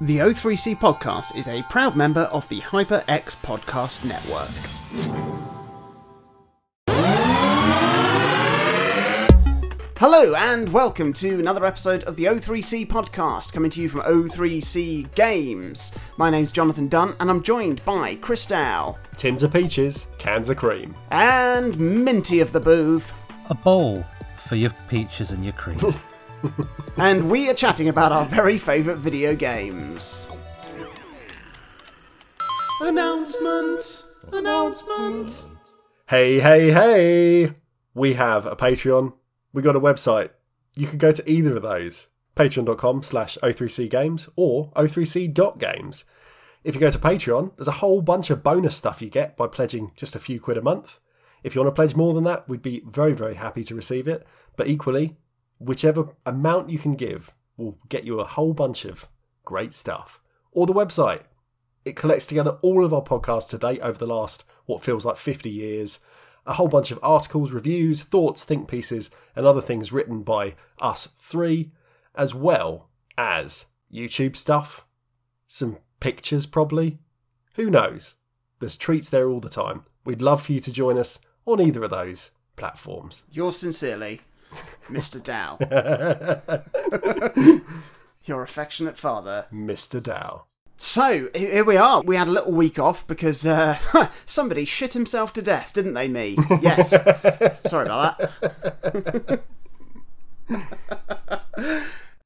The O3C podcast is a proud member of the HyperX Podcast Network. Hello and welcome to another episode of the O3C podcast, coming to you from O3C Games. My name's Jonathan Dunn, and I'm joined by Chris Dow Tins of peaches, cans of cream. and Minty of the Booth, a bowl for your peaches and your cream. and we are chatting about our very favourite video games. Announcement! Announcement! Hey, hey, hey! We have a Patreon. We got a website. You can go to either of those. Patreon.com slash O3C Games or O3C.games. If you go to Patreon, there's a whole bunch of bonus stuff you get by pledging just a few quid a month. If you want to pledge more than that, we'd be very, very happy to receive it. But equally, whichever amount you can give will get you a whole bunch of great stuff. Or the website. It collects together all of our podcasts to date over the last, what feels like 50 years. A whole bunch of articles, reviews, thoughts, think pieces, and other things written by us three, as well as YouTube stuff. Some pictures, probably. Who knows? There's treats there all the time. We'd love for you to join us on either of those platforms. Yours sincerely, Mr. Dow. Your affectionate father. Mr. Dow. So, here we are. We had a little week off because uh, somebody shit himself to death, didn't they, me? Yes. Sorry about that.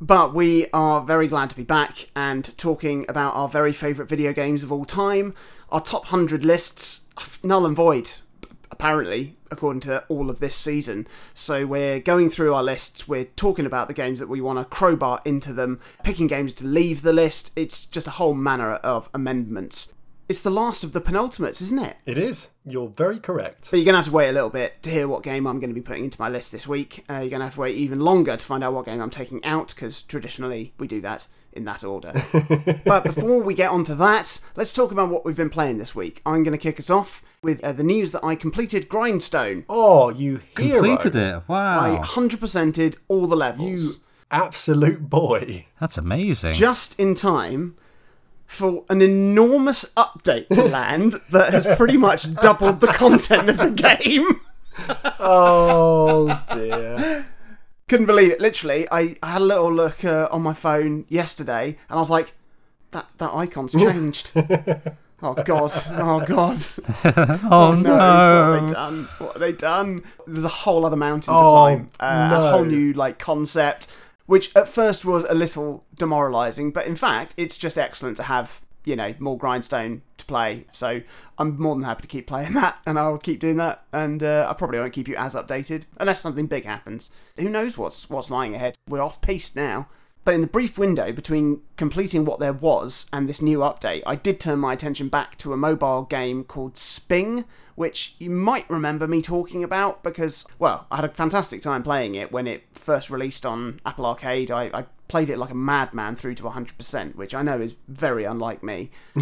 But we are very glad to be back and talking about our very favourite video games of all time. Our top 100 lists, null and void, apparently, according to all of this season. So we're going through our lists, we're talking about the games that we want to crowbar into them, picking games to leave the list. It's just a whole manner of amendments. It's the last of the penultimates, isn't it? It is. You're very correct. But you're going to have to wait a little bit to hear what game I'm going to be putting into my list this week. Uh, you're going to have to wait even longer to find out what game I'm taking out, because traditionally we do that in that order. but before we get onto that, let's talk about what we've been playing this week. I'm going to kick us off with uh, the news that I completed Grindstone. Oh, you hero. Completed it. Wow. I Wow. 100%ed all the You levels absolute boy. That's amazing. just in time for an enormous update to land that has pretty much doubled the content of the game. Oh dear. Couldn't believe it. Literally, I, I had a little look uh, on my phone yesterday, and I was like, "That that icon's changed." oh god! Oh god! oh No, what have they done? What have they done? There's a whole other mountain to Oh, climb. Uh, no. A whole new like concept, which at first was a little demoralising, but in fact, it's just excellent to have. You know, more grindstone to play. So I'm more than happy to keep playing that, and I'll keep doing that. And uh, I probably won't keep you as updated unless something big happens. Who knows what's what's lying ahead? We're off piste now. But in the brief window between completing what there was and this new update, I did turn my attention back to a mobile game called Sping, which you might remember me talking about because, well, I had a fantastic time playing it when it first released on Apple Arcade. I, I played it like a madman through to 100%, which I know is very unlike me.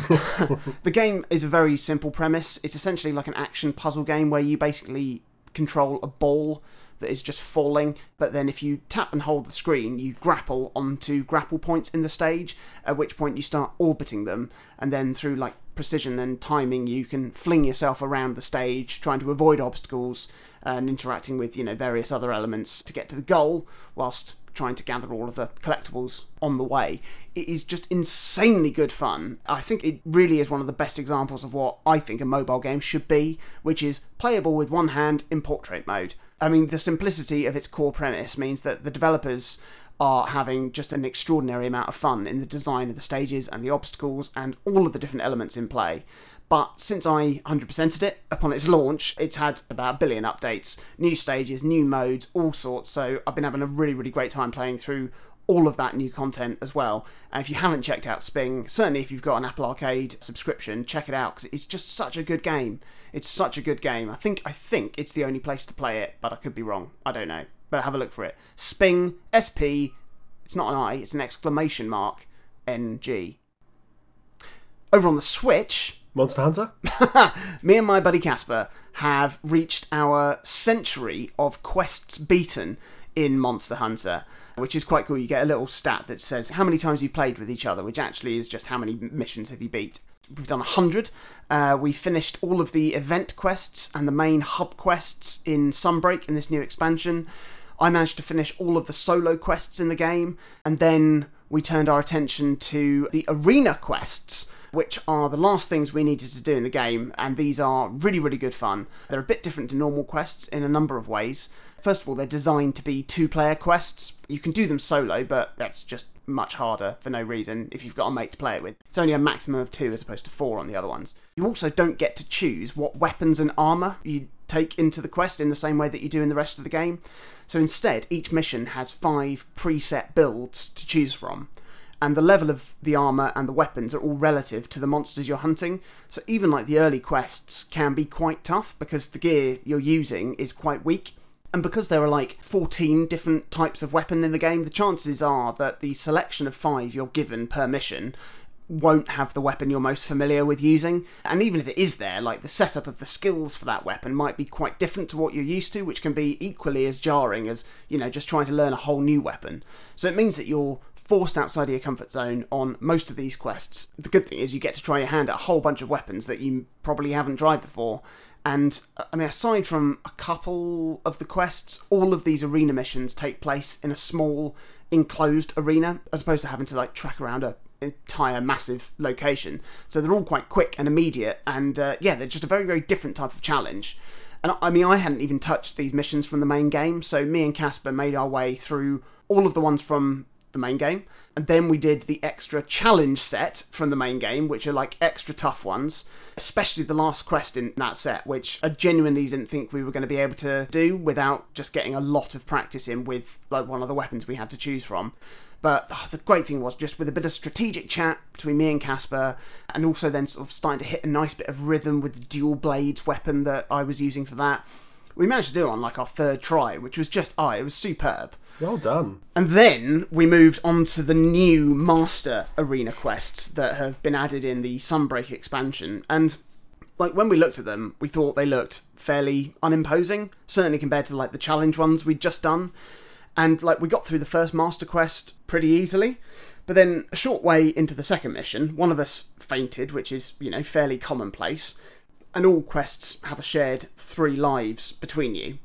the game is a very simple premise. It's essentially like an action puzzle game where you basically control a ball that is just falling, but then if you tap and hold the screen, you grapple onto grapple points in the stage, at which point you start orbiting them, and then through like precision and timing, you can fling yourself around the stage, trying to avoid obstacles and interacting with, you know, various other elements to get to the goal, whilst trying to gather all of the collectibles on the way. It is just insanely good fun. I think it really is one of the best examples of what I think a mobile game should be, which is playable with one hand in portrait mode. I mean, the simplicity of its core premise means that the developers are having just an extraordinary amount of fun in the design of the stages and the obstacles and all of the different elements in play. But since I 100%ed it upon its launch, it's had about a billion updates, new stages, new modes, all sorts. So I've been having a really, really great time playing through all of that new content as well. And if you haven't checked out Sping, certainly if you've got an Apple Arcade subscription, check it out because it's just such a good game. It's such a good game. I think I think it's the only place to play it, but I could be wrong. I don't know. But have a look for it. Sping SP. It's not an I. It's an exclamation mark. N G. Over on the Switch, Monster Hunter? me and my buddy Casper have reached our century of quests beaten in Monster Hunter, which is quite cool. You get a little stat that says how many times you've played with each other, which actually is just how many missions have you beat. We've done 100. Uh, we finished all of the event quests and the main hub quests in Sunbreak in this new expansion. I managed to finish all of the solo quests in the game, and then we turned our attention to the arena quests, which are the last things we needed to do in the game, and these are really, really good fun. They're a bit different to normal quests in a number of ways. First of all, they're designed to be two player quests. You can do them solo, but that's just much harder for no reason if you've got a mate to play it with. It's only a maximum of two as opposed to four on the other ones. You also don't get to choose what weapons and armour you take into the quest in the same way that you do in the rest of the game. So instead, each mission has five preset builds to choose from. And the level of the armour and the weapons are all relative to the monsters you're hunting. So even like the early quests can be quite tough because the gear you're using is quite weak. And because there are like 14 different types of weapon in the game, the chances are that the selection of five you're given per mission won't have the weapon you're most familiar with using. And even if it is there, like the setup of the skills for that weapon might be quite different to what you're used to, which can be equally as jarring as, you know, just trying to learn a whole new weapon. So it means that you're forced outside of your comfort zone on most of these quests. The good thing is you get to try your hand at a whole bunch of weapons that you probably haven't tried before. And I mean, aside from a couple of the quests, all of these arena missions take place in a small enclosed arena, as opposed to having to like track around a entire massive location. So they're all quite quick and immediate, and uh, yeah, they're just a very very different type of challenge. And I mean, I hadn't even touched these missions from the main game, so me and Casper made our way through all of the ones from the main game. And then we did the extra challenge set from the main game, which are like extra tough ones, especially the last quest in that set, which I genuinely didn't think we were going to be able to do without just getting a lot of practice in with like one of the weapons we had to choose from. But oh, the great thing was just with a bit of strategic chat between me and Casper, and also then sort of starting to hit a nice bit of rhythm with the dual blades weapon that I was using for that. We managed to do it on like our third try, which was just, oh, it was superb. Well done. And then we moved on to the new Master Arena quests that have been added in the Sunbreak expansion. And like when we looked at them, we thought they looked fairly unimposing, certainly compared to like the challenge ones we'd just done. And like we got through the first Master Quest pretty easily. But then a short way into the second mission, one of us fainted, which is, you know, fairly commonplace. And all quests have a shared three lives between you.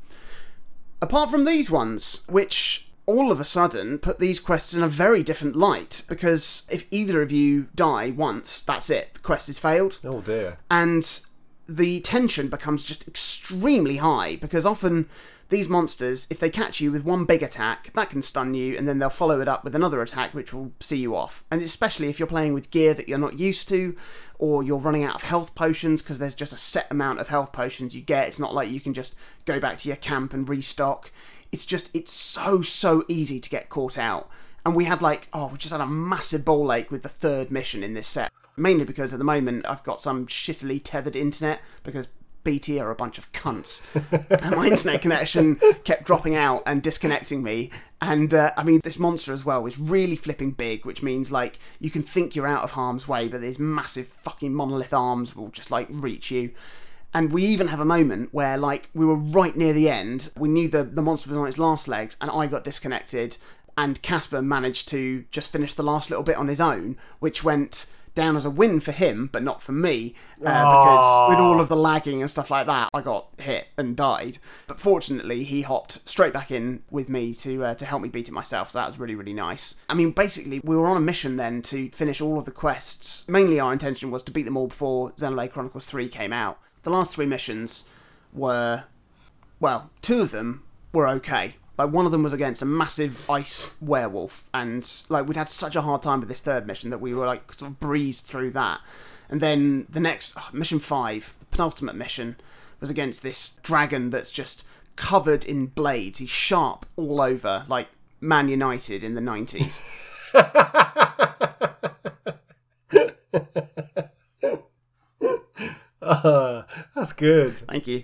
Apart from these ones, which all of a sudden put these quests in a very different light because if either of you die once, that's it. The quest is failed. Oh dear. And the tension becomes just extremely high because often these monsters, if they catch you with one big attack, that can stun you, and then they'll follow it up with another attack which will see you off. And especially if you're playing with gear that you're not used to, or you're running out of health potions because there's just a set amount of health potions you get. It's not like you can just go back to your camp and restock. It's just, it's so, so easy to get caught out. And we had like, oh, we just had a massive ball ache with the third mission in this set. Mainly because at the moment I've got some shittily tethered internet because BT are a bunch of cunts. and my internet connection kept dropping out and disconnecting me. And uh, I mean, this monster as well is really flipping big, which means like you can think you're out of harm's way, but these massive fucking monolith arms will just like reach you. And we even have a moment where, like, we were right near the end. We knew the, the monster was on its last legs, and I got disconnected. And Casper managed to just finish the last little bit on his own, which went down as a win for him, but not for me, uh, because with all of the lagging and stuff like that, I got hit and died. But fortunately, he hopped straight back in with me to uh, to help me beat it myself. So that was really really nice. I mean, basically, we were on a mission then to finish all of the quests. Mainly, our intention was to beat them all before Xenoblade Chronicles Three came out. The last three missions were, well, two of them were okay like one of them was against a massive ice werewolf, and like we'd had such a hard time with this third mission that we were like sort of breezed through that. And then the next oh, mission five, the penultimate mission, was against this dragon that's just covered in blades. He's sharp all over, like Man United in the nineties. Uh, that's good. Thank you.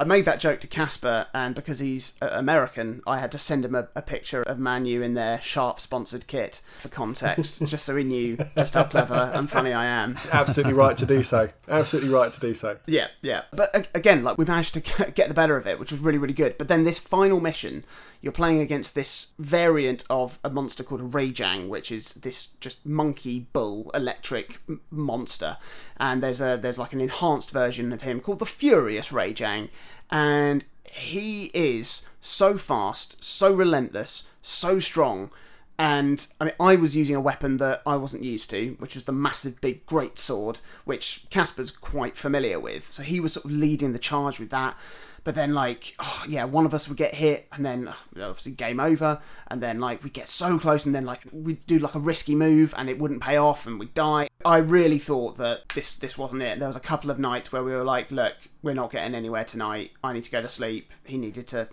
I made that joke to Casper, and because he's uh, American, I had to send him a, a picture of Manu in their Sharp sponsored kit for context, just so he knew just how clever and funny I am. Absolutely right to do so. Absolutely right to do so. Yeah, yeah. But again, like we managed to get the better of it, which was really, really good. But then this final mission, you're playing against this variant of a monster called Rajang, which is this just monkey bull electric m- monster. And there's a there's like an enhanced version of him called the Furious Rajang, and he is so fast, so relentless, so strong. And I mean, I was using a weapon that I wasn't used to, which was the massive big great sword, which Casper's quite familiar with. So he was sort of leading the charge with that. But then, like, oh, yeah, one of us would get hit, and then oh, obviously game over. And then, like, we get so close, and then like we'd do like a risky move, and it wouldn't pay off, and we'd die. I really thought that this this wasn't it. There was a couple of nights where we were like, look, we're not getting anywhere tonight. I need to go to sleep. He needed to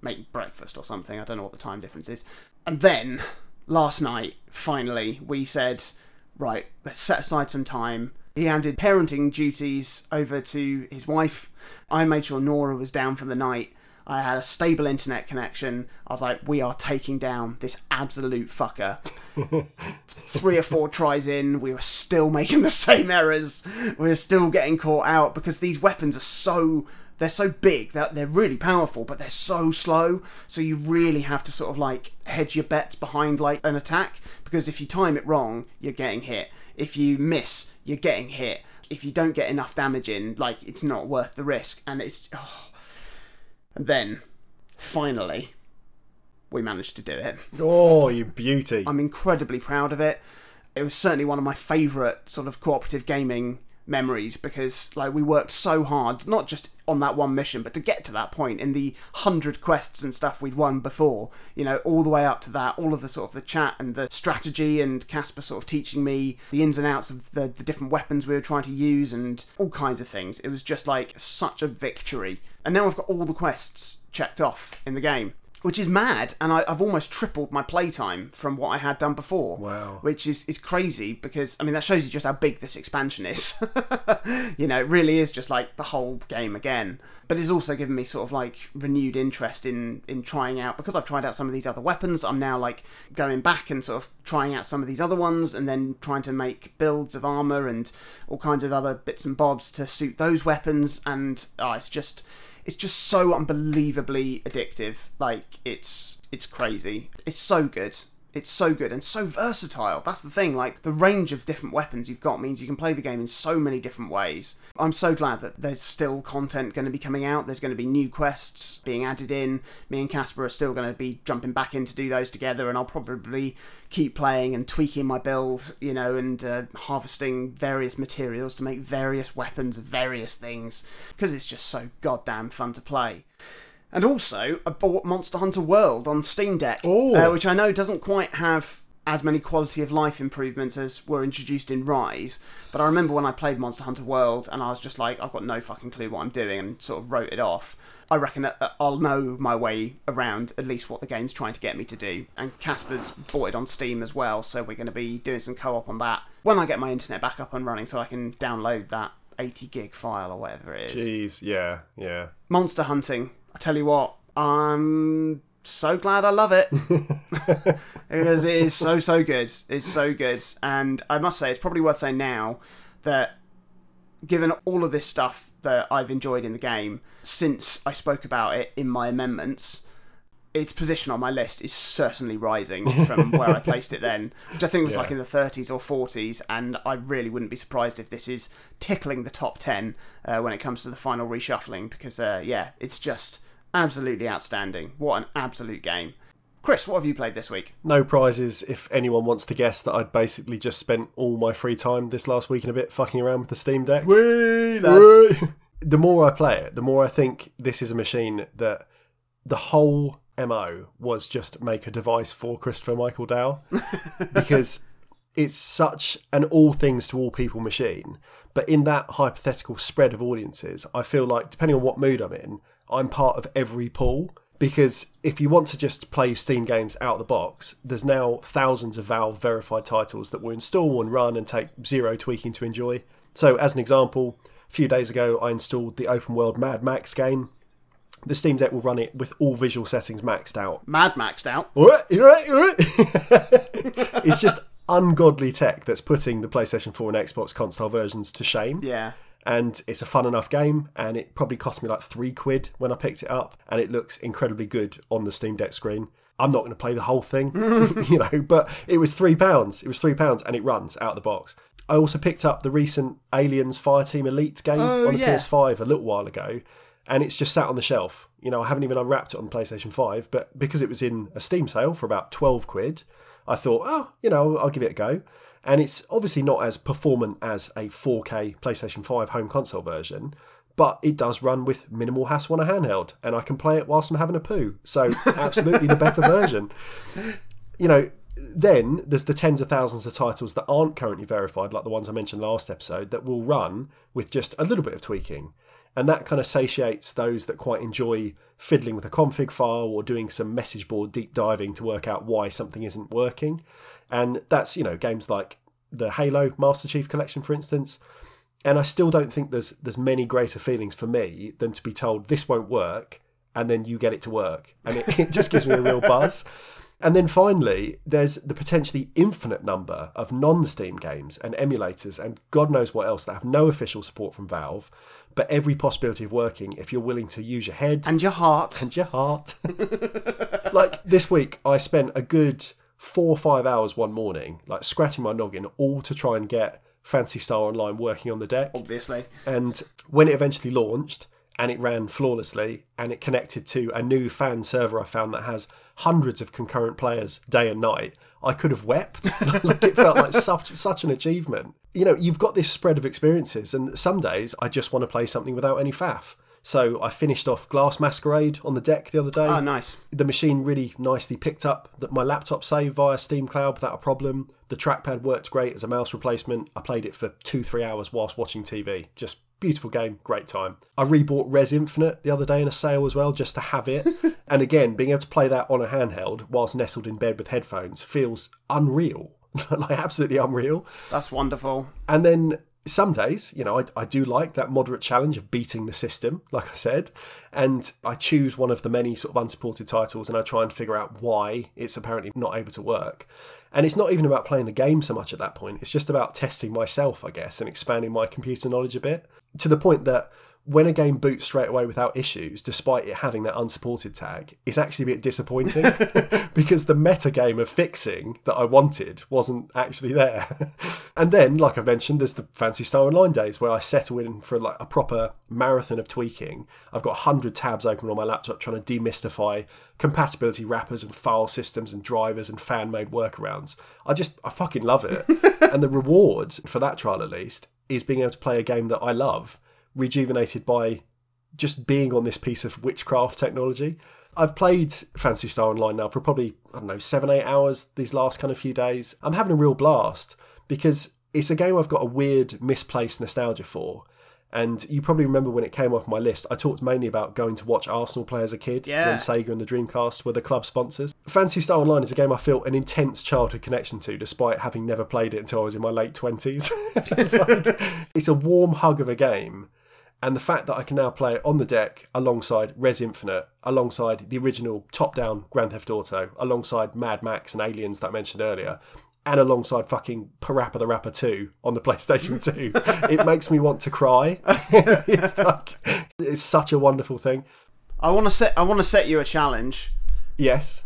make breakfast or something. I don't know what the time difference is. And then last night, finally, we said, right, let's set aside some time. He handed parenting duties over to his wife. I made sure Nora was down for the night. I had a stable internet connection. I was like, we are taking down this absolute fucker. Three or four tries in, we were still making the same errors. We were still getting caught out because these weapons are so they're so big that they're really powerful, but they're so slow. So you really have to sort of like hedge your bets behind like an attack because if you time it wrong, you're getting hit. If you miss, you're getting hit. If you don't get enough damage in, like it's not worth the risk. And it's oh. and then finally we managed to do it. Oh, you beauty. I'm incredibly proud of it. It was certainly one of my favourite sort of cooperative gaming memories because like we worked so hard not just on that one mission but to get to that point in the 100 quests and stuff we'd won before you know all the way up to that all of the sort of the chat and the strategy and Casper sort of teaching me the ins and outs of the, the different weapons we were trying to use and all kinds of things. It was just like such a victory. And now I've got all the quests checked off in the game which is mad, and I, I've almost tripled my playtime from what I had done before. Wow. Which is, is crazy because, I mean, that shows you just how big this expansion is. you know, it really is just like the whole game again. But it's also given me sort of like renewed interest in, in trying out, because I've tried out some of these other weapons, I'm now like going back and sort of trying out some of these other ones and then trying to make builds of armor and all kinds of other bits and bobs to suit those weapons. And oh, it's just it's just so unbelievably addictive. Like it's it's crazy. It's so good. It's so good and so versatile. That's the thing. Like the range of different weapons you've got means you can play the game in so many different ways. I'm so glad that there's still content going to be coming out. There's going to be new quests being added in. Me and Casper are still going to be jumping back in to do those together, and I'll probably keep playing and tweaking my build, you know, and uh, harvesting various materials to make various weapons of various things because it's just so goddamn fun to play. And also, I bought Monster Hunter World on Steam Deck, uh, which I know doesn't quite have as many quality of life improvements as were introduced in Rise. But I remember when I played Monster Hunter World and I was just like, I've got no fucking clue what I'm doing and sort of wrote it off. I reckon I'll know my way around at least what the game's trying to get me to do. And Casper's bought it on Steam as well, so we're going to be doing some co op on that when I get my internet back up and running so I can download that 80 gig file or whatever it is. Jeez, yeah, yeah. Monster hunting. I tell you what, I'm so glad I love it because it is so so good. It's so good, and I must say it's probably worth saying now that given all of this stuff that I've enjoyed in the game since I spoke about it in my amendments. Its position on my list is certainly rising from where I placed it then, which I think was Yeah. like in the 30s or 40s, and I really wouldn't be surprised if this is tickling the top 10 uh, when it comes to the final reshuffling, because, uh, yeah, it's just absolutely outstanding. What an absolute game. Chris, what have you played this week? No prizes if anyone wants to guess that I'd basically just spent all my free time this last week and a bit fucking around with the Steam Deck. Wee, the more I play it, the more I think this is a machine that the whole MO was just make a device for Christopher Michael Dow because it's such an all things to all people machine. But in that hypothetical spread of audiences, I feel like depending on what mood I'm in, I'm part of every pool. Because if you want to just play Steam games out of the box, there's now thousands of Valve verified titles that will install and run and take zero tweaking to enjoy. So, as an example, a few days ago I installed the open world Mad Max game, The Steam Deck will run it with all visual settings maxed out. Mad maxed out. What? You right? It's just ungodly tech that's putting the PlayStation 4 and Xbox console versions to shame. Yeah. And it's a fun enough game, and it probably cost me like three quid when I picked it up, and it looks incredibly good on the Steam Deck screen. I'm not going to play the whole thing, you know, but it was three pounds. It was three pounds, and it runs out of the box. I also picked up the recent Aliens Fireteam Elite game Oh, on the yeah. PS5 a little while ago, and it's just sat on the shelf. You know, I haven't even unwrapped it on the PlayStation 5, but because it was in a Steam sale for about 12 quid, I thought, oh, you know, I'll give it a go. And it's obviously not as performant as a 4K PlayStation 5 home console version, but it does run with minimal hassle on a handheld, and I can play it whilst I'm having a poo. So, absolutely the better version. You know, then there's the tens of thousands of titles that aren't currently verified, like the ones I mentioned last episode, that will run with just a little bit of tweaking. And that kind of satiates those that quite enjoy fiddling with a config file or doing some message board deep diving to work out why something isn't working. And that's, you know, games like the Halo Master Chief Collection, for instance. And I still don't think there's there's many greater feelings for me than to be told this won't work and then you get it to work. And it, it just gives me a real buzz. And then finally, there's the potentially infinite number of non Steam games and emulators and God knows what else that have no official support from Valve, but every possibility of working if you're willing to use your head And your heart. and your heart. like this week, I spent a good four or five hours one morning, like scratching my noggin, all to try and get Phantasy Star Online working on the deck. Obviously. And when it eventually launched and it ran flawlessly and it connected to a new fan server I found that has hundreds of concurrent players day and night, I could have wept. like it felt like such such an achievement. You know, you've got this spread of experiences and some days I just want to play something without any faff. So I finished off Glass Masquerade on the deck the other day Oh, nice. the machine really nicely picked up that my laptop saved via Steam Cloud without a problem. The trackpad worked great as a mouse replacement. I played it for two, three hours whilst watching TV. Just beautiful game, great time. I rebought Rez Infinite the other day in a sale as well, just to have it. and again, being able to play that on a handheld whilst nestled in bed with headphones feels unreal. like absolutely unreal. That's wonderful. And then some days, you know, I, I do like that moderate challenge of beating the system, like I said, and I choose one of the many sort of unsupported titles and I try and figure out why it's apparently not able to work. And it's not even about playing the game so much at that point, it's just about testing myself, I guess, and expanding my computer knowledge a bit to the point that when a game boots straight away without issues, despite it having that unsupported tag, it's actually a bit disappointing because the meta game of fixing that I wanted wasn't actually there. and then, like I mentioned, there's the Phantasy Star Online days where I settle in for like a proper marathon of tweaking. I've got 100 tabs open on my laptop trying to demystify compatibility wrappers and file systems and drivers and fan made workarounds. I just, I fucking love it. and the reward for that trial, at least, is being able to play a game that I love rejuvenated by just being on this piece of witchcraft technology. I've played Phantasy Star Online now for probably, I don't know, seven, eight hours these last kind of few days. I'm having a real blast because it's a game I've got a weird, misplaced nostalgia for. And you probably remember when it came off my list, I talked mainly about going to watch Arsenal play as a kid Yeah. when Sega and the Dreamcast were the club sponsors. Phantasy Star Online is a game I feel an intense childhood connection to, despite having never played it until I was in my late 20s. Like, it's a warm hug of a game. And the fact that I can now play it on the deck alongside Rez Infinite, alongside the original top down Grand Theft Auto, alongside Mad Max and Aliens that I mentioned earlier, and alongside fucking Parappa the Rapper 2 on the PlayStation 2, it makes me want to cry. it's like, it's such a wonderful thing. I want to set. I want to set you a challenge. Yes.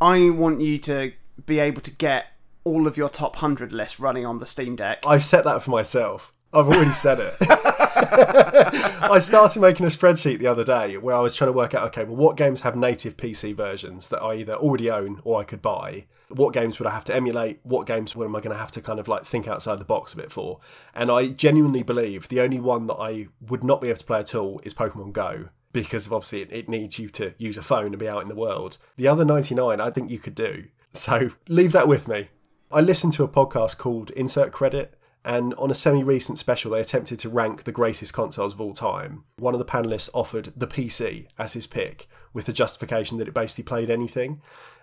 I want you to be able to get all of your top hundred list running on the Steam Deck. I've set that for myself. I've already said it. I started making a spreadsheet the other day where I was trying to work out okay, well, what games have native PC versions that I either already own or I could buy? What games would I have to emulate? What games am I going to have to kind of like think outside the box a bit for? And I genuinely believe the only one that I would not be able to play at all is Pokemon Go. Because of obviously it, it needs you to use a phone and be out in the world. The other 99, I think you could do. So leave that with me. I listened to a podcast called Insert Credit, and on a semi recent special, they attempted to rank the greatest consoles of all time. One of the panelists offered the PC as his pick, with the justification that it basically played anything.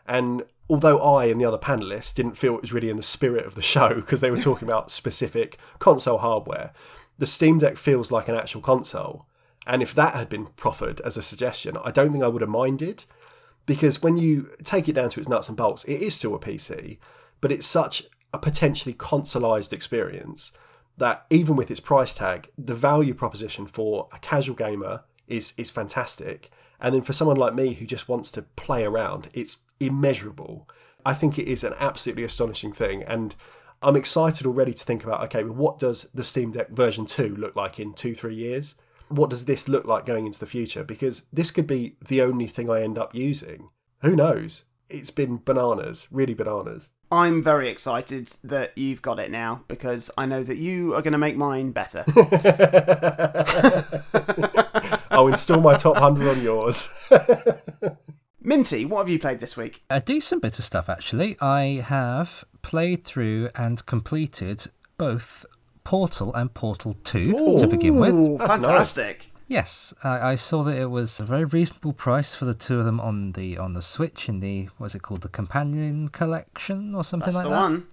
And although I and the other panelists didn't feel it was really in the spirit of the show because they were talking about specific console hardware, the Steam Deck feels like an actual console. And if that had been proffered as a suggestion, I don't think I would have minded because when you take it down to its nuts and bolts, it is still a PC, but it's such a potentially consoleized experience that even with its price tag, the value proposition for a casual gamer is is fantastic. And then for someone like me who just wants to play around, it's immeasurable. I think it is an absolutely astonishing thing. And I'm excited already to think about okay, well, what does the Steam Deck version 2 look like in two, three years? What does this look like going into the future? Because this could be the only thing I end up using. Who knows? It's been bananas, really bananas. I'm very excited that you've got it now because I know that you are going to make mine better. I'll install my top 100 on yours. Minty, what have you played this week? A decent bit of stuff, actually. I have played through and completed both Portal and Portal 2 to begin with. That's fantastic. Yes, I, I saw that it was a very reasonable price for the two of them on the on the Switch in the what's it called the Companion Collection or something That's like the that. one.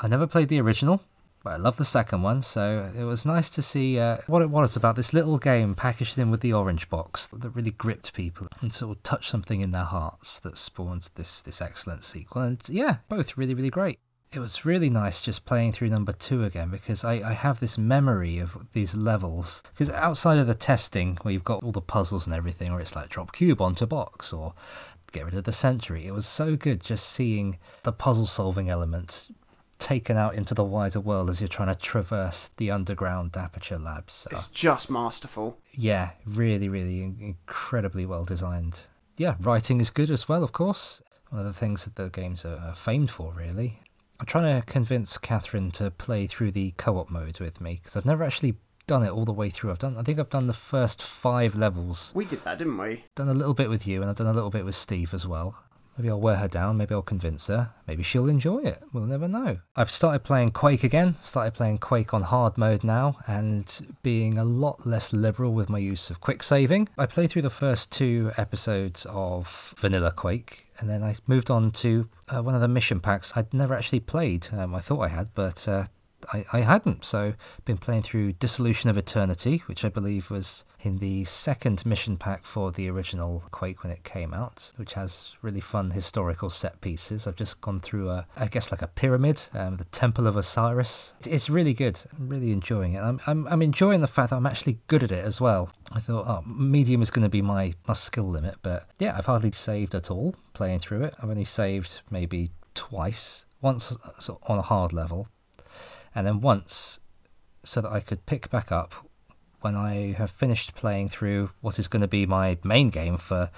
I never played the original, but I love the second one. So it was nice to see uh, what it was about this little game packaged in with the orange box that really gripped people and sort of touched something in their hearts that spawned this this excellent sequel. And yeah, both really really great. It was really nice just playing through number two again because I, I have this memory of these levels. Because outside of the testing, where you've got all the puzzles and everything, or it's like drop cube onto box or get rid of the century, it was so good just seeing the puzzle solving elements taken out into the wider world as you're trying to traverse the underground aperture labs. So, It's just masterful. yeah, really, really incredibly well designed. Yeah, writing is good as well, of course. One of the things that the games are are famed for, really. I'm trying to convince Catherine to play through the co-op mode with me because I've never actually done it all the way through. I've done, I think I've done the first five levels. We did that, didn't we? Done a little bit with you, and I've done a little bit with Steve as well. Maybe I'll wear her down. Maybe I'll convince her. Maybe she'll enjoy it. We'll never know. I've started playing Quake again. Started playing Quake on hard mode now, and being a lot less liberal with my use of quick saving. I played through the first two episodes of Vanilla Quake, and then I moved on to uh, one of the mission packs I'd never actually played. Um, I thought I had, but uh, I, I hadn't. So been playing through Dissolution of Eternity, which I believe was in the second mission pack for the original Quake when it came out, which has really fun historical set pieces. I've just gone through a, I guess like a pyramid, um, the Temple of Osiris. It's- really good. I'm really enjoying it. I'm, I'm, I'm enjoying the fact that I'm actually good at it as well. I thought, oh, medium is going to be my, my skill limit, but yeah, I've hardly saved at all playing through it. I've only saved maybe twice. Once uh, on a hard level, and then once so that I could pick back up when I have finished playing through what is going to be my main game for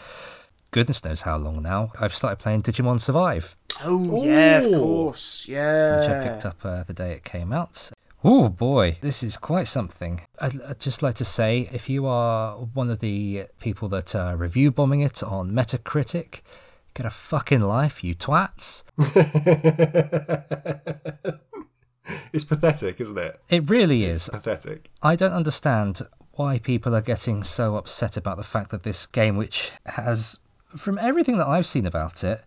goodness knows how long now. I've started playing Digimon Survive, Oh, yeah, of Ooh. course. which I picked up uh, the day it came out. Oh boy, this is quite something. I'd, I'd just like to say if you are one of the people that are review bombing it on Metacritic, get a fucking life, you twats. It's pathetic, isn't it? It really It's is. pathetic. I don't understand why people are getting so upset about the fact that this game, which has, from everything that I've seen about it,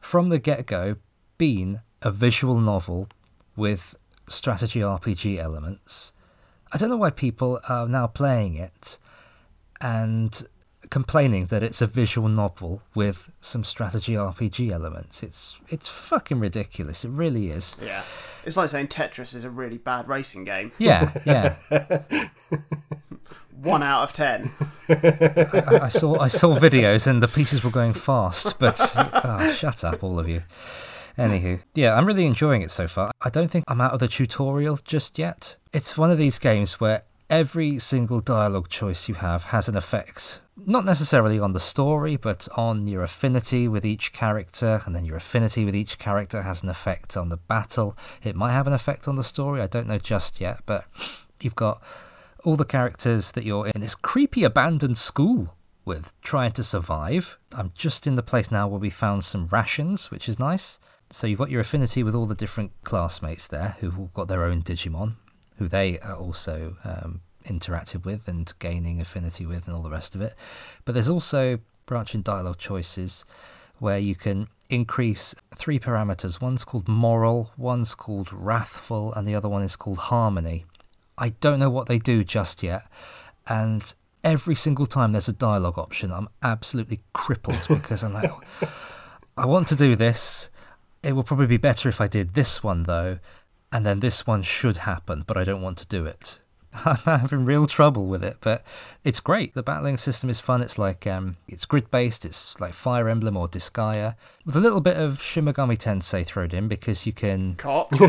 from the get go, been a visual novel with strategy RPG elements. I don't know why people are now playing it and complaining that it's a visual novel with some strategy RPG elements. It's it's fucking ridiculous. It really is. Yeah. It's like saying Tetris is a really bad racing game. Yeah, yeah. One out of ten. I, I saw I saw videos and the pieces were going fast, but oh, shut up, all of you. Anywho, yeah, I'm really enjoying it so far. I don't think I'm out of the tutorial just yet. It's one of these games where every single dialogue choice you have has an effect. Not necessarily on the story, but on your affinity with each character, and then your affinity with each character has an effect on the battle. It might have an effect on the story, I don't know just yet, but you've got all the characters that you're in this creepy abandoned school with trying to survive. I'm just in the place now where we found some rations, which is nice. So you've got your affinity with all the different classmates there who've all got their own Digimon, who they are also um, interacted with and gaining affinity with, and all the rest of it. But there's also branching dialogue choices where you can increase three parameters. One's called moral, one's called wrathful, and the other one is called harmony. I don't know what they do just yet, and every single time there's a dialogue option, I'm absolutely crippled because I'm like, I want to do this. It will probably be better if I did this one though, and then this one should happen, but I don't want to do it. I'm having real trouble with it, but it's great. The battling system is fun. It's like um, it's grid based. It's like Fire Emblem or Disgaea with a little bit of Shin Megami Tensei thrown in because you can. Cock.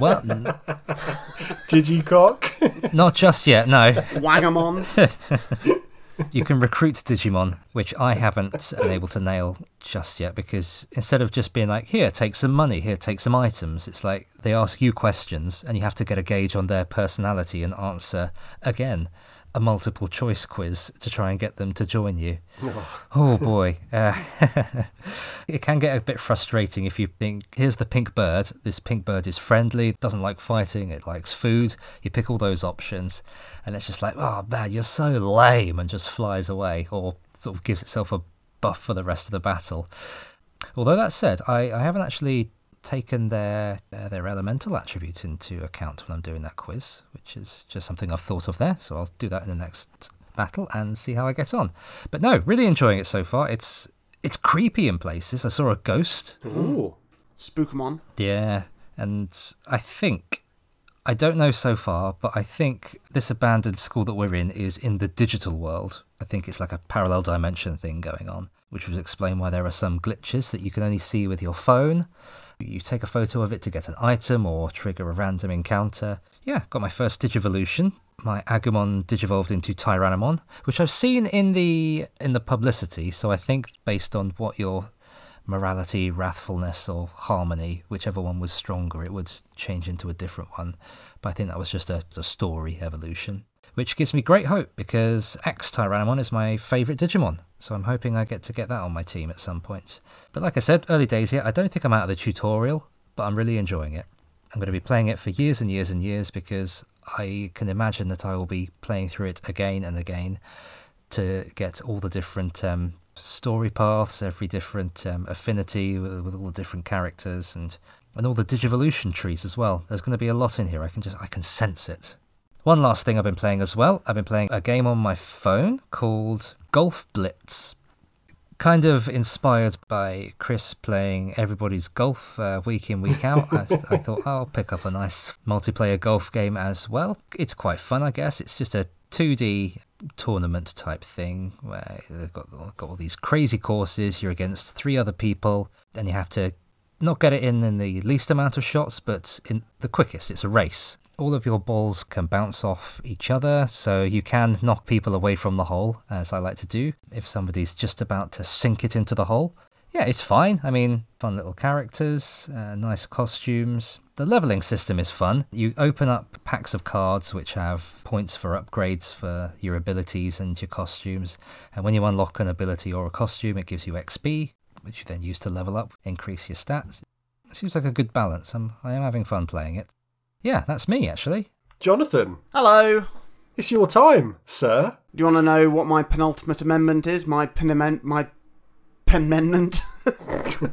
Well, n- Digicock. not just yet. No, Wagamon. you can recruit Digimon, which I haven't been able to nail just yet because instead of just being like, here, take some money, here, take some items, it's like they ask you questions and you have to get a gauge on their personality and answer again a multiple choice quiz to try and get them to join you. Oh boy. Uh, it can get a bit frustrating if you think, here's the pink bird. This pink bird is friendly, doesn't like fighting, it likes food. You pick all those options, and it's just like, oh man, you're so lame, and just flies away, or sort of gives itself a buff for the rest of the battle. Although that said, I, I haven't actually taken their uh, their elemental attribute into account when I'm doing that quiz, which is just something I've thought of there. So I'll do that in the next battle and see how I get on. But no, really enjoying it so far. It's it's creepy in places. I saw a ghost. Ooh. Spookamon. Yeah, and I think I don't know so far, but I think this abandoned school that we're in is in the digital world. I think it's like a parallel dimension thing going on, which would explain why there are some glitches that you can only see with your phone. You take a photo of it to get an item or trigger a random encounter. Yeah, got my first Digivolution. My Agumon digivolved into Tyrannomon, which I've seen in the in the publicity. So I think based on what your morality, wrathfulness, or harmony, whichever one was stronger, it would change into a different one. But I think that was just a, a story evolution, which gives me great hope because X Tyrannomon is my favourite Digimon. So I'm hoping I get to get that on my team at some point. But like I said, early days yet, I don't think I'm out of the tutorial, but I'm really enjoying it. I'm going to be playing it for years and years and years because I can imagine that I will be playing through it again and again to get all the different um, story paths, every different um, affinity with, with all the different characters, and and all the Digivolution trees as well. There's going to be a lot in here. I can just I can sense it. One last thing I've been playing as well. I've been playing a game on my phone called Golf Blitz. Kind of inspired by Chris playing everybody's golf uh, week in, week out. I, I thought oh, I'll pick up a nice multiplayer golf game as well. It's quite fun, I guess. It's just a 2D tournament type thing where they've got, got all these crazy courses. You're against three other people, and you have to not get it in in the least amount of shots, but in the quickest. It's a race. All of your balls can bounce off each other, so you can knock people away from the hole, as I like to do, if somebody's just about to sink it into the hole. Yeah, it's fine. I mean, fun little characters, uh, nice costumes. The leveling system is fun. You open up packs of cards which have points for upgrades for your abilities and your costumes. And when you unlock an ability or a costume, it gives you XP, which you then use to level up, increase your stats. It seems like a good balance. I'm, I am having fun playing it. Yeah, that's me actually. Jonathan, Hello. it's your time, sir. Do you want to know what my penultimate amendment is? My penament. My penment.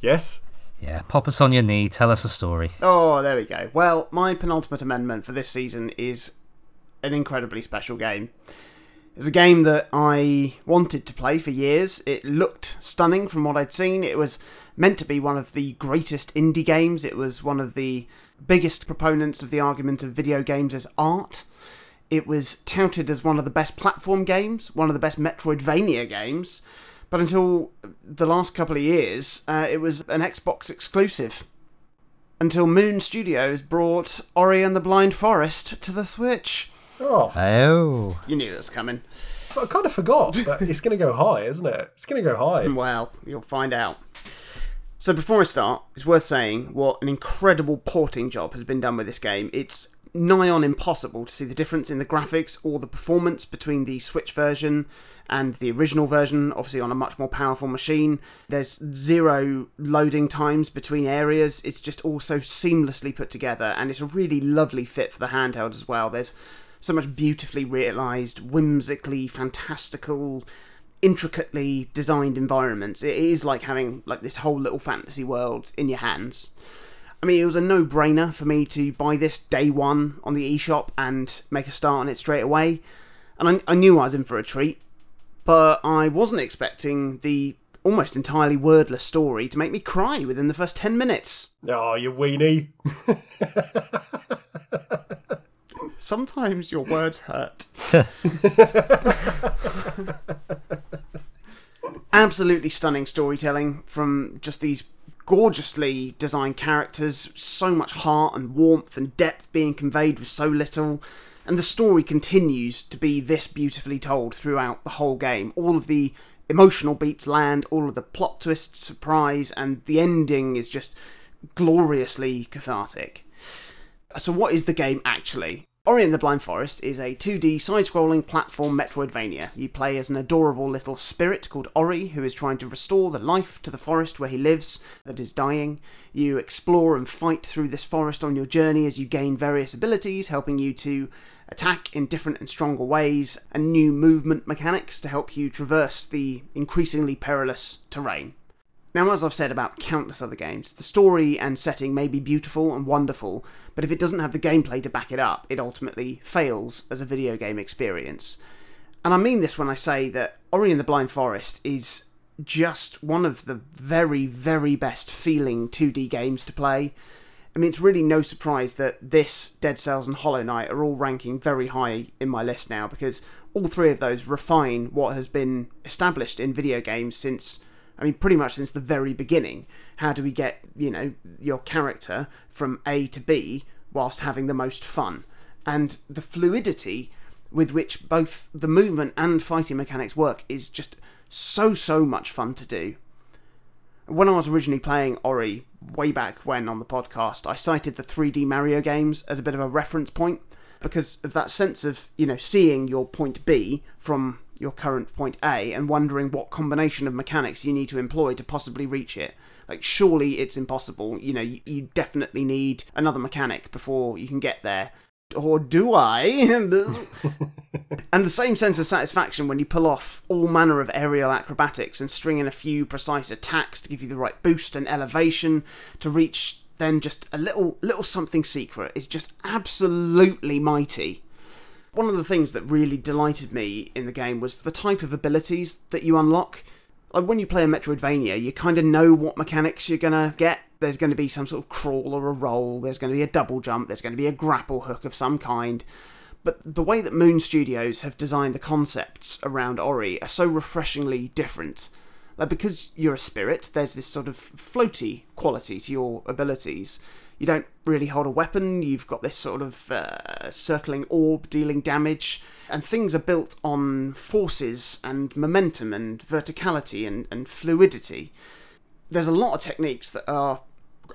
Yes. Yeah, pop us on your knee, tell us a story. Oh, there we go. Well, my penultimate amendment for this season is an incredibly special game. It's a game that I wanted to play for years. It looked stunning from what I'd seen. It was meant to be one of the greatest indie games. It was one of the biggest proponents of the argument of video games as art. It was touted as one of the best platform games, one of the best Metroidvania games. But until the last couple of years, uh, it was an Xbox exclusive. Until Moon Studios brought Ori and the Blind Forest to the Switch. Oh, Oh, You knew it was coming. I kind of forgot, but it's going to go high, isn't it? It's going to go high. Well, you'll find out. So before I start, it's worth saying what an incredible porting job has been done with this game. It's nigh on impossible to see the difference in the graphics or the performance between the Switch version and the original version, obviously on a much more powerful machine. There's zero loading times between areas. It's just all so seamlessly put together, and it's a really lovely fit for the handheld as well. There's so much beautifully realised, whimsically fantastical intricately designed environments. It is like having like this whole little fantasy world in your hands. I mean, it was a no-brainer for me to buy this day one on the eShop and make a start on it straight away. And I, I knew I was in for a treat, but I wasn't expecting the almost entirely wordless story to make me cry within the first 10 minutes. Oh, you weenie. Sometimes your words hurt. Absolutely stunning storytelling from just these gorgeously designed characters, so much heart and warmth and depth being conveyed with so little. And the story continues to be this beautifully told throughout the whole game. All of the emotional beats land, all of the plot twists surprise, and the ending is just gloriously cathartic. So, what is the game actually? Ori and the Blind Forest is a 2D side scrolling platform Metroidvania. You play as an adorable little spirit called Ori who is trying to restore the life to the forest where he lives that is dying. You explore and fight through this forest on your journey as you gain various abilities, helping you to attack in different and stronger ways, and new movement mechanics to help you traverse the increasingly perilous terrain. Now, as I've said about countless other games, the story and setting may be beautiful and wonderful, but if it doesn't have the gameplay to back it up, it ultimately fails as a video game experience. And I mean this when I say that Ori and the Blind Forest is just one of the very, very best feeling 2D games to play. I mean, it's really no surprise that this, Dead Cells, and Hollow Knight are all ranking very high in my list now because all three of those refine what has been established in video games since I mean, pretty much since the very beginning. How do we get, you know, your character from A to B whilst having the most fun? And the fluidity with which both the movement and fighting mechanics work is just so, so much fun to do. When I was originally playing Ori, way back when on the podcast, I cited the 3D Mario games as a bit of a reference point because of that sense of, you know, seeing your point B from your current point A and wondering what combination of mechanics you need to employ to possibly reach it. Like, surely it's impossible. You know, you, you definitely need another mechanic before you can get there. Or do I? and the same sense of satisfaction when you pull off all manner of aerial acrobatics and string in a few precise attacks to give you the right boost and elevation to reach then just a little little something secret is just absolutely mighty. One of the things that really delighted me in the game was the type of abilities that you unlock. Like when you play a Metroidvania, you kind of know what mechanics you're gonna get. There's going to be some sort of crawl or a roll, there's going to be a double jump, there's going to be a grapple hook of some kind. But the way that Moon Studios have designed the concepts around Ori are so refreshingly different. Like because you're a spirit, there's this sort of floaty quality to your abilities you don't really hold a weapon, you've got this sort of uh, circling orb dealing damage, and things are built on forces and momentum and verticality and, and fluidity. There's a lot of techniques that are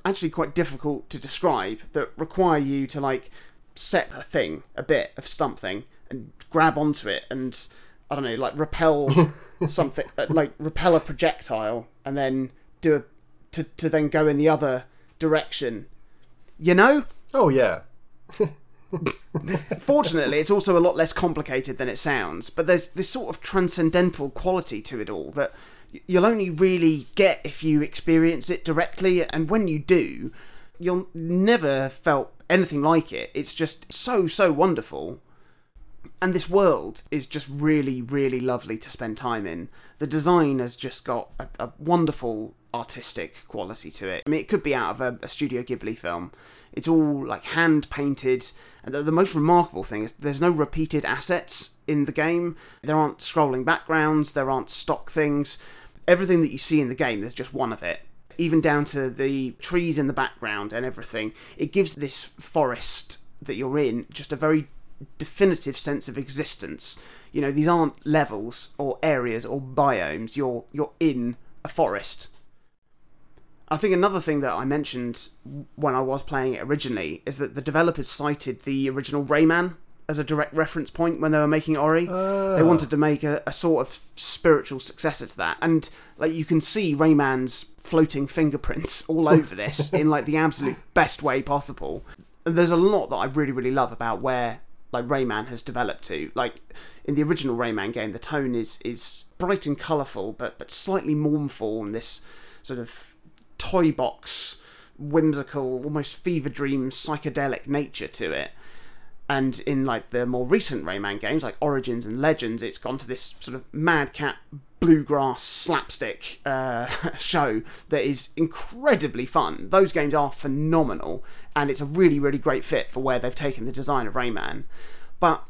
actually quite difficult to describe that require you to like set a thing, a bit of something, and grab onto it and I don't know, like repel something, uh, like repel a projectile, and then do a to to then go in the other direction you know? Oh, yeah. Fortunately, it's also a lot less complicated than it sounds, but there's this sort of transcendental quality to it all that you'll only really get if you experience it directly, and when you do, you'll never felt anything like it. It's just so, so wonderful. And this world is just really, really lovely to spend time in. The design has just got a, a wonderful artistic quality to it. I mean, it could be out of a, a Studio Ghibli film. It's all like hand painted, and the, the, most remarkable thing is there's no repeated assets in the game. There aren't scrolling backgrounds, there aren't stock things. Everything that you see in the game, there's just one of it. Even down to the trees in the background and everything. It gives this forest that you're in just a very definitive sense of existence. You know, these aren't levels or areas or biomes. You're you're in a forest I think another thing that I mentioned when I was playing it originally is that the developers cited the original Rayman as a direct reference point when they were making Ori. Uh. They wanted to make a, a, sort of spiritual successor to that, and like you can see Rayman's floating fingerprints all over this in like the absolute best way possible. And there's a lot that I really really love about where like Rayman has developed to. Like in the original Rayman game, the tone is is bright and colourful, but but slightly mournful and this sort of toy box, whimsical, almost fever dream, psychedelic nature to it. And in like the more recent Rayman games, like Origins and Legends, it's gone to this sort of madcap bluegrass slapstick uh, show that is incredibly fun. Those games are phenomenal, and it's a really, really great fit for where they've taken the design of Rayman. But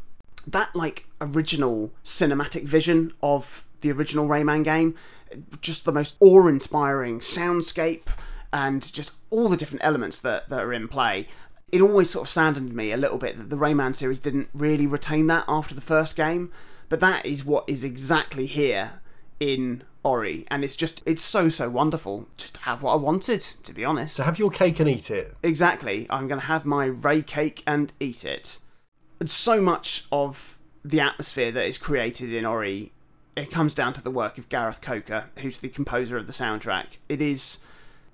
that like original cinematic vision of the original Rayman game, just the most awe-inspiring soundscape and just all the different elements that, that are in play. It always sort of saddened me a little bit that the Rayman series didn't really retain that after the first game, but that is what is exactly here in Ori, and it's just it's so so wonderful just to have what I wanted, to be honest. So have your cake and eat it. Exactly. I'm going to have my Ray cake and eat it. And so much of the atmosphere that is created in Ori, it comes down to the work of Gareth Coker, who's the composer of the soundtrack. It is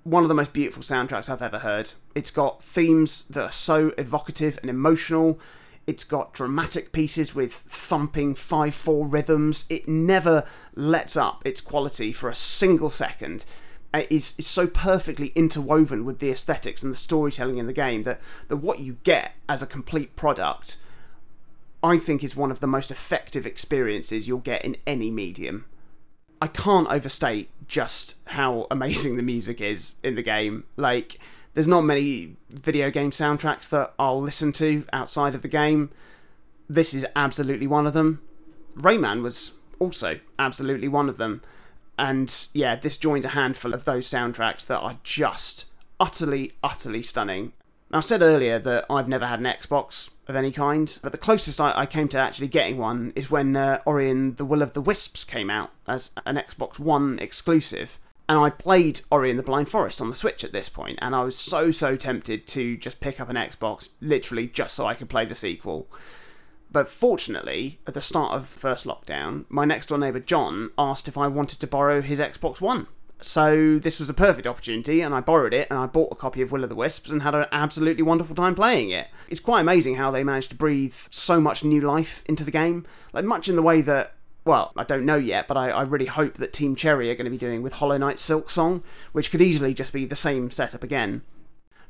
one of the most beautiful soundtracks I've ever heard. It's got themes that are so evocative and emotional. It's got dramatic pieces with thumping 5 4 rhythms. It never lets up its quality for a single second. It is, is so perfectly interwoven with the aesthetics and the storytelling in the game that, that what you get as a complete product, I think, is one of the most effective experiences you'll get in any medium. I can't overstate just how amazing the music is in the game. Like, there's not many video game soundtracks that I'll listen to outside of the game. This is absolutely one of them. Rayman was also absolutely one of them. And yeah, this joins a handful of those soundtracks that are just utterly, utterly stunning. Now, I said earlier that I've never had an Xbox of any kind, but the closest I, I came to actually getting one is when uh, Ori and the Will of the Wisps came out as an Xbox One exclusive. And I played Ori and the Blind Forest on the Switch at this point, and I was so, so tempted to just pick up an Xbox, literally just so I could play the sequel. But fortunately, at the start of first lockdown, my next door neighbour John asked if I wanted to borrow his Xbox One. So this was a perfect opportunity, and I borrowed it, and I bought a copy of Will of the Wisps, and had an absolutely wonderful time playing it. It's quite amazing how they managed to breathe so much new life into the game, like much in the way that. Well, I don't know yet, but I, I really hope that Team Cherry are going to be doing with Hollow Knight Silksong, which could easily just be the same setup again.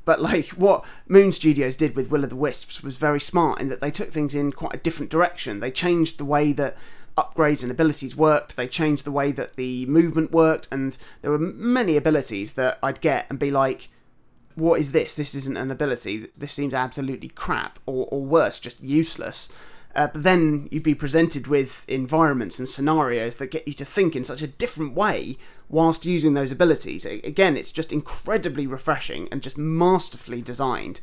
But like what Moon Studios did with Will of the Wisps was very smart in that they took things in quite a different direction. They changed the way that upgrades and abilities worked. They changed the way that the movement worked, and there were many abilities that I'd get and be like, "What is this? This isn't an ability. This seems absolutely crap, or or worse, just useless." Uh, but then you'd be presented with environments and scenarios that get you to think in such a different way whilst using those abilities. Again, it's just incredibly refreshing and just masterfully designed.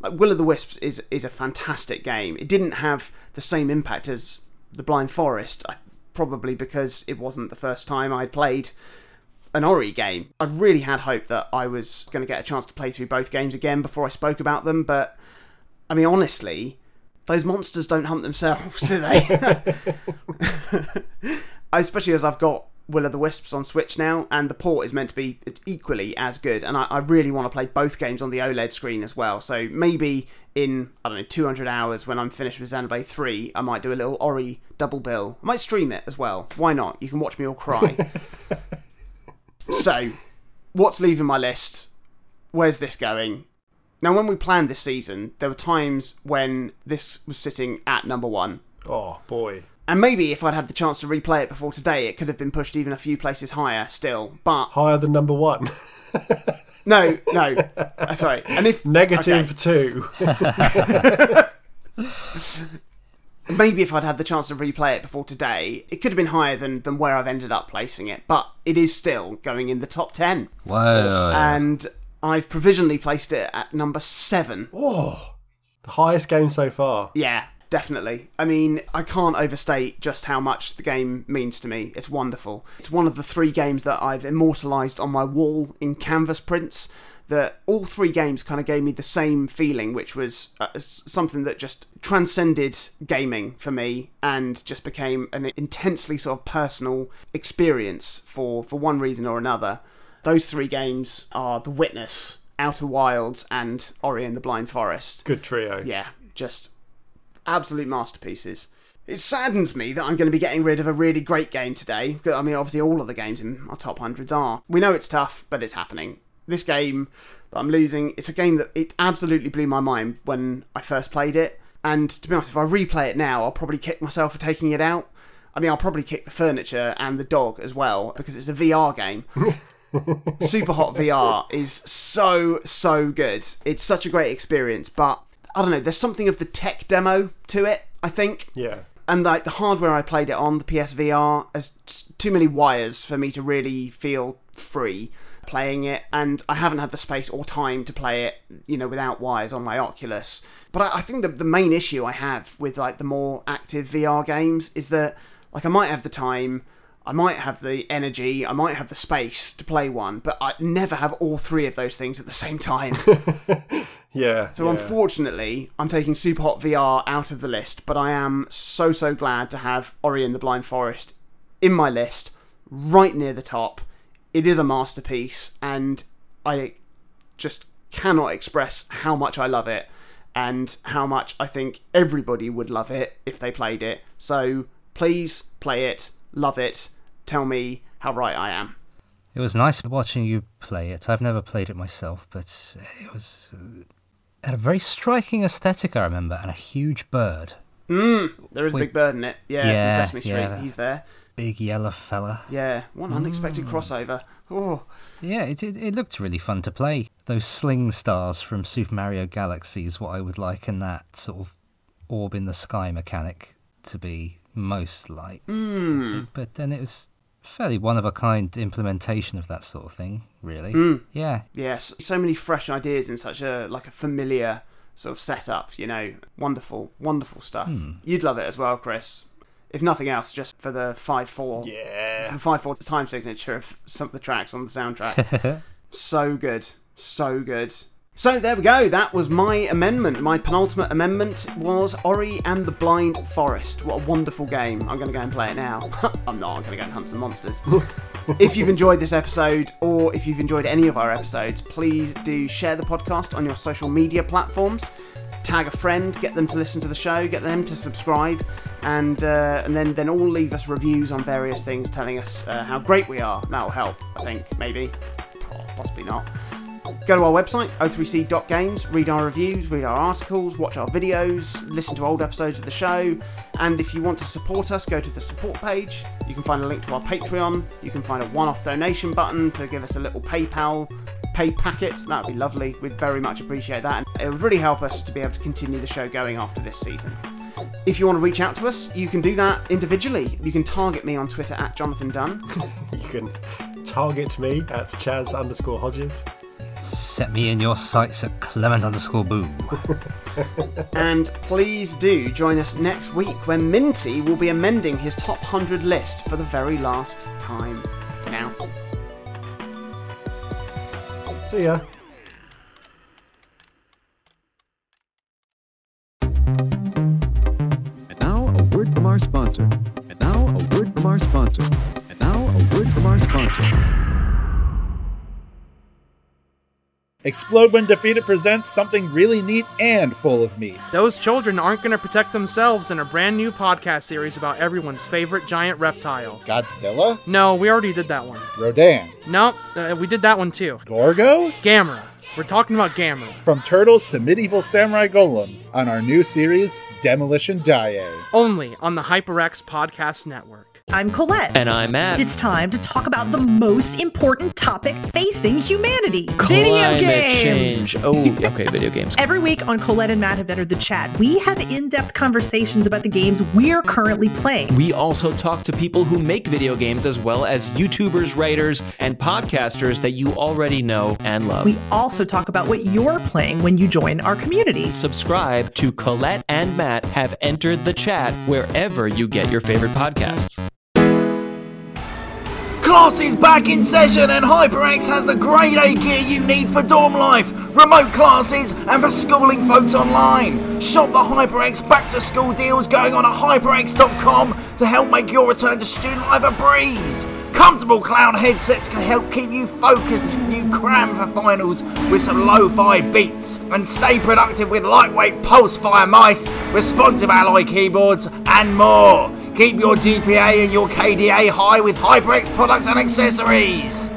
Like Will of the Wisps is is a fantastic game. It didn't have the same impact as The Blind Forest, probably because it wasn't the first time I'd played an Ori game. I really had hoped that I was going to get a chance to play through both games again before I spoke about them, but I mean, honestly, those monsters don't hunt themselves, do they? Especially as I've got Will of the Wisps on Switch now, and the port is meant to be equally as good. And I, I, really want to play both games on the OLED screen as well. So maybe in, I don't know, 200 hours when I'm finished with Xenoblade 3, I might do a little Ori double bill. I might stream it as well. Why not? You can watch me all cry. so, what's leaving my list? Where's this going? Now, when we planned this season, there were times when this was sitting at number one. Oh, boy. And maybe if I'd had the chance to replay it before today, it could have been pushed even a few places higher still. But. Higher than number one. no, no. Uh, That's right. And if. Negative two. maybe if I'd had the chance to replay it before today, it could have been higher than, than where I've ended up placing it. But it is still going in the top 10. Wow. And I've provisionally placed it at number seven. Oh, the highest game so far. Yeah, definitely. I mean, I can't overstate just how much the game means to me. It's wonderful. It's one of the three games that I've immortalised on my wall in canvas prints. That all three games kind of gave me the same feeling, which was uh, something that just transcended gaming for me and just became an intensely sort of personal experience for, for one reason or another. Those three games are The Witness, Outer Wilds, and Ori and the Blind Forest. Good trio. Yeah, just absolute masterpieces. It saddens me that I'm going to be getting rid of a really great game today. I mean, obviously, all of the games in our top hundreds are. We know it's tough, but it's happening. This game that I'm losing, it's a game that it absolutely blew my mind when I first played it. And to be honest, if I replay it now, I'll probably kick myself for taking it out. I mean, I'll probably kick the furniture and the dog as well because it's a VR game. Superhot VR is so, so good. It's such a great experience, but I don't know, there's something of the tech demo to it, I think. Yeah. And like the hardware I played it on, the PSVR, has too many wires for me to really feel free playing it, and I haven't had the space or time to play it, you know, without wires on my Oculus. But I, I think the the main issue I have with like the more active VR games is that like I might have the time, I might have the energy, I might have the space to play one, but I never have all three of those things at the same time. Yeah. So yeah. unfortunately, I'm taking Superhot VR out of the list, but I am so so glad to have Ori and the Blind Forest in my list, right near the top. It is a masterpiece, and I just cannot express how much I love it and how much I think everybody would love it if they played it. So please play it, love it, tell me how right I am. It was nice watching you play it. I've never played it myself, but it was uh, had a very striking aesthetic. I remember, and a huge bird, There is a big bird in it. Yeah, Yeah, from Sesame Street. yeah. He's there. big yellow fella. Yeah, one unexpected crossover. Oh, Yeah, it, it it looked really fun to play. Those sling stars from Super Mario Galaxy is what I would liken that sort of orb in the sky mechanic to be most like. Mm. But then it was fairly one of a kind implementation of that sort of thing, really. Hmm. Yeah, yes, so many fresh ideas in such a like a familiar sort of setup. You know, wonderful, wonderful stuff. Hmm. You'd love it as well, Chris. If nothing else, just for the five four, Yeah. the five four time signature of some of the tracks on the soundtrack. so good, so good. So there we go. That was my amendment. My penultimate amendment was Ori and the Blind Forest. What a wonderful game. I'm going to go and play it now. I'm not. I'm going to go and hunt some monsters. if you've enjoyed this episode or if you've enjoyed any of our episodes, please do share the podcast on your social media platforms. Tag a friend, get them to listen to the show, get them to subscribe, and uh, and then then all leave us reviews on various things, telling us uh, how great we are. That'll help, I think, maybe, possibly not. Go to our website, o3c.games, read our reviews, read our articles, watch our videos, listen to old episodes of the show, and if you want to support us, go to the support page. You can find a link to our Patreon, you can find a one off donation button to give us a little PayPal pay packet. That would be lovely. We'd very much appreciate that, and it would really help us to be able to continue the show going after this season. If you want to reach out to us, you can do that individually. You can target me on Twitter at Jonathan Dunn. You can target me at Chaz underscore Hodges. Set me in your sights at Clement underscore boo. And please do join us next week when Minty will be amending his top 100 list for the very last time. For now. See ya. And now a word from our sponsor. And now a word from our sponsor. And now a word from our sponsor. Explode When Defeated presents something really neat and full of meat. Those children aren't going to protect themselves in a brand new podcast series about everyone's favorite giant reptile. Godzilla, No, we already did that one. Rodan, No, uh, we did that one too. Gorgo, Gamera. We're talking about Gamera. from turtles to medieval samurai golems on our new series, Demolition Daiei. Only on the HyperX Podcast Network. I'm Colette. And I'm Matt. It's time to talk about the most important topic facing humanity video Climate games. change. Oh, okay, video games. Every week on Colette and Matt have entered the chat, we have in depth conversations about the games we're currently playing. We also talk to people who make video games as well as YouTubers, writers, and podcasters that you already know and love. We also talk about what you're playing when you join our community. Subscribe to Colette and Matt have entered the chat wherever you get your favorite podcasts. Class is back in session and HyperX has the grade A gear you need for dorm life, remote classes, and for schooling folks online. Shop the HyperX back to school deals going on at hyperx.com to help make your return to student life a breeze. Comfortable cloud headsets can help keep you focused and you cram for finals with some lo-fi beats. And stay productive with lightweight Pulsefire mice, responsive alloy keyboards, and more. Keep your GPA and your KDA high with HyperX products and accessories.